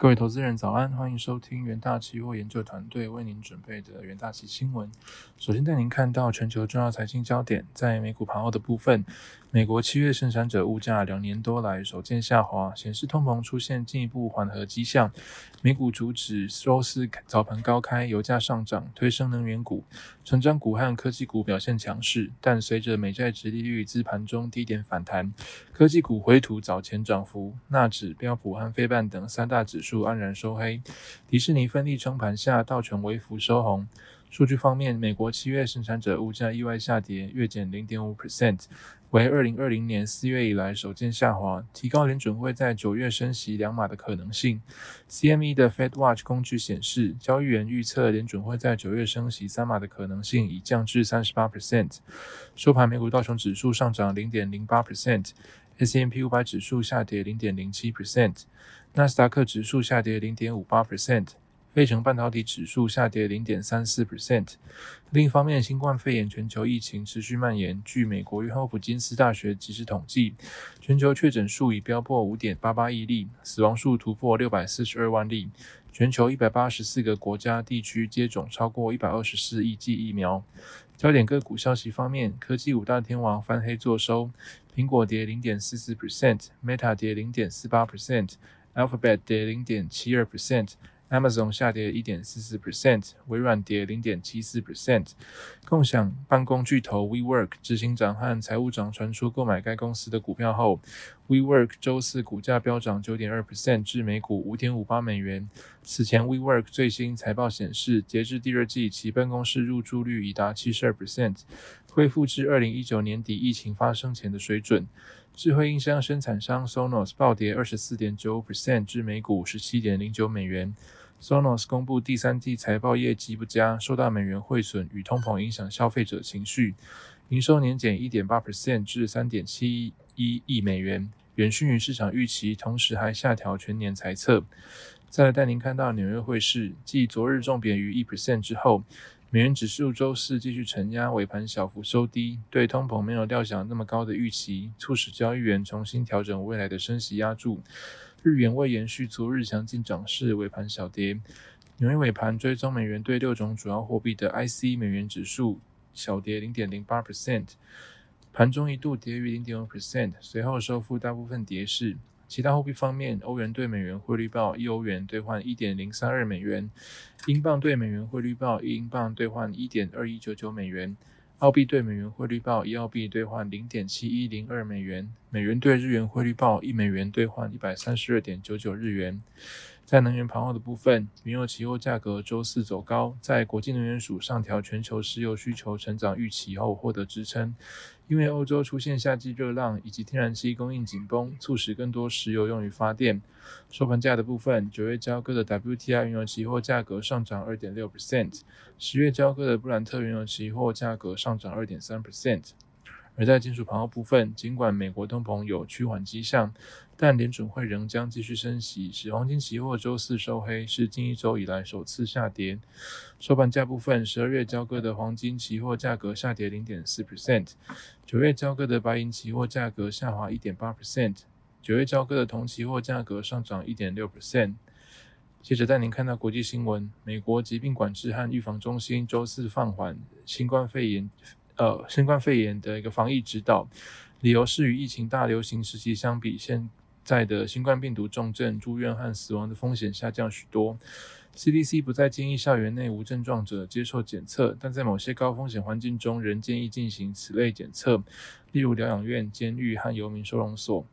各位投资人早安，欢迎收听元大期货研究团队为您准备的元大期新闻。首先带您看到全球重要财经焦点，在美股盘后的部分，美国七月生产者物价两年多来首见下滑，显示通膨出现进一步缓和迹象。美股主指周四早盘高开，油价上涨推升能源股，成长股和科技股表现强势，但随着美债值利率自盘中低点反弹，科技股回吐早前涨幅，纳指、标普和非半等三大指数。数黯然收黑，迪士尼奋力撑盘下，道琼微幅收红。数据方面，美国七月生产者物价意外下跌，月减零点五 percent，为二零二零年四月以来首见下滑，提高联准会在九月升息两码的可能性。CME 的 Fed Watch 工具显示，交易员预测联准会在九月升息三码的可能性已降至三十八 percent。收盘，美股道琼指数上涨零点零八 percent。S M P 五百指数下跌零点零七 percent，纳斯达克指数下跌零点五八 percent，费城半导体指数下跌零点三四 percent。另一方面，新冠肺炎全球疫情持续蔓延。据美国约翰霍普金斯大学及时统计，全球确诊数已飙破五点八八亿例，死亡数突破六百四十二万例。全球一百八十四个国家地区接种超过一百二十四亿剂疫苗，焦点个股消息方面，科技五大天王翻黑作收，苹果跌零点四四 percent，Meta 跌零点四八 percent。Alphabet 跌零点七二 percent Amazon 下跌一点四四 percent，微软跌零点七四 percent。共享办公巨头 WeWork 执行长和财务长传出购买该公司的股票后，WeWork 周四股价飙涨九点二 percent 至每股五点五八美元。此前，WeWork 最新财报显示，截至第二季，其办公室入住率已达七十二 percent，恢复至二零一九年底疫情发生前的水准。智慧音箱生产商 Sonos 暴跌二十四点九 percent 至每股十七点零九美元。Sonos 公布第三季财报业绩不佳，受到美元汇损与通膨影响消费者情绪，营收年减一点八 percent 至三点七一亿美元，远逊于市场预期，同时还下调全年财测。再来带您看到纽约汇市，继昨日重贬于一 percent 之后。美元指数周四继续承压，尾盘小幅收低，对通膨没有料想那么高的预期，促使交易员重新调整未来的升息压注。日元未延续昨日强劲涨势，尾盘小跌。纽约尾盘追踪美元对六种主要货币的 IC 美元指数小跌零点零八 percent，盘中一度跌逾零点五 percent，随后收复大部分跌势。其他货币方面，欧元对美元汇率报一欧元兑换一点零三二美元，英镑对美元汇率报一英镑兑换一点二一九九美元，澳币对美元汇率报一澳币兑换零点七一零二美元，美元对日元汇率报一美元兑换一百三十二点九九日元。在能源盘后的部分，原油期货价格周四走高，在国际能源署上调全球石油需求成长预期后获得支撑。因为欧洲出现夏季热浪以及天然气供应紧绷，促使更多石油用于发电。收盘价的部分，九月交割的 WTI 原油期货价格上涨二点六 percent，十月交割的布兰特原油期货价格上涨二点三 percent。而在金属盘后部分，尽管美国通膨有趋缓迹象，但联准会仍将继续升息，使黄金期货周四收黑，是近一周以来首次下跌。收盘价部分，十二月交割的黄金期货价格下跌零点四 percent，九月交割的白银期货价格下滑一点八 percent，九月交割的铜期货价格上涨一点六 percent。接着带您看到国际新闻，美国疾病管制和预防中心周四放缓新冠肺炎。呃，新冠肺炎的一个防疫指导，理由是与疫情大流行时期相比，现在的新冠病毒重症、住院和死亡的风险下降许多。CDC 不再建议校园内无症状者接受检测，但在某些高风险环境中，仍建议进行此类检测，例如疗养院、监狱和游民收容所。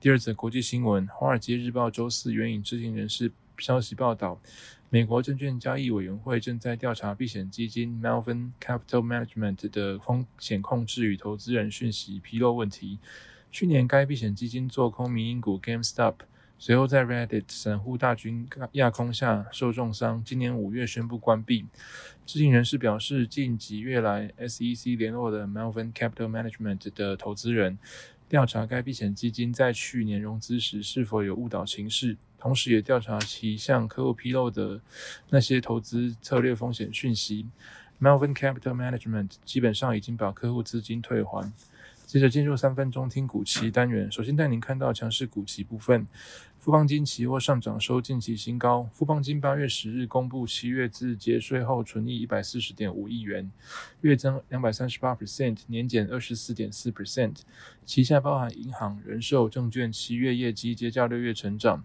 第二则国际新闻，《华尔街日报》周四援引知情人士消息报道。美国证券交易委员会正在调查避险基金 Melvin Capital Management 的风险控制与投资人讯息披露问题。去年，该避险基金做空民营股 GameStop，随后在 Reddit 散户大军压空下受重伤。今年五月宣布关闭。知情人士表示，近几月来，SEC 联络了 Melvin Capital Management 的投资人。调查该避险基金在去年融资时是否有误导情势，同时也调查其向客户披露的那些投资策略风险讯息。Melvin Capital Management 基本上已经把客户资金退还。接着进入三分钟听股期单元，首先带您看到强势股期部分。富邦金期货上涨收近期新高。富邦金八月十日公布七月自节税后纯益一百四十点五亿元，月增两百三十八 percent，年减二十四点四 percent。旗下包含银行、人寿、证券，七月业绩皆较六月成长。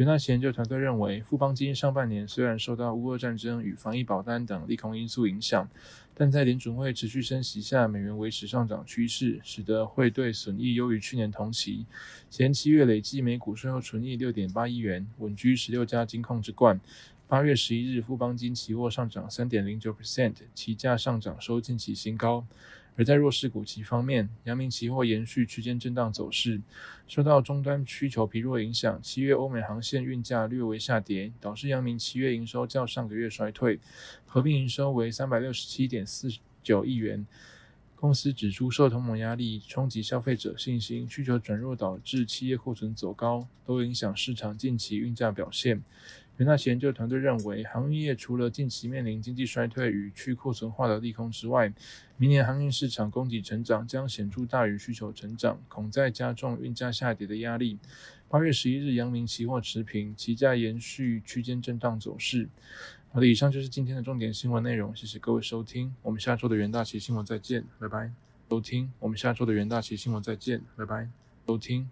元大研究团队认为，富邦金上半年虽然受到乌俄战争与防疫保单等利空因素影响，但在联准会持续升息下，美元维持上涨趋势，使得汇兑损益优于去年同期。前七月累计每股税后纯益六点八亿元，稳居十六家金控之冠。八月十一日，富邦金期货上涨三点零九 percent，期价上涨收近期新高。而在弱势股期方面，阳明期货延续区间震荡走势，受到终端需求疲弱影响，七月欧美航线运价略微下跌，导致阳明七月营收较上个月衰退，合并营收为三百六十七点四九亿元。公司指出，受通膨压力冲击消费者信心，需求转弱导致企业库存走高，都影响市场近期运价表现。元大研究团队认为，航运业除了近期面临经济衰退与去库存化的利空之外，明年航运市场供给成长将显著大于需求成长，恐再加重运价下跌的压力。八月十一日，阳明期货持平，期价延续区间震荡走势。好的，以上就是今天的重点新闻内容，谢谢各位收听，我们下周的元大旗新闻再见，拜拜。收听，我们下周的元大旗新闻再见，拜拜。收听。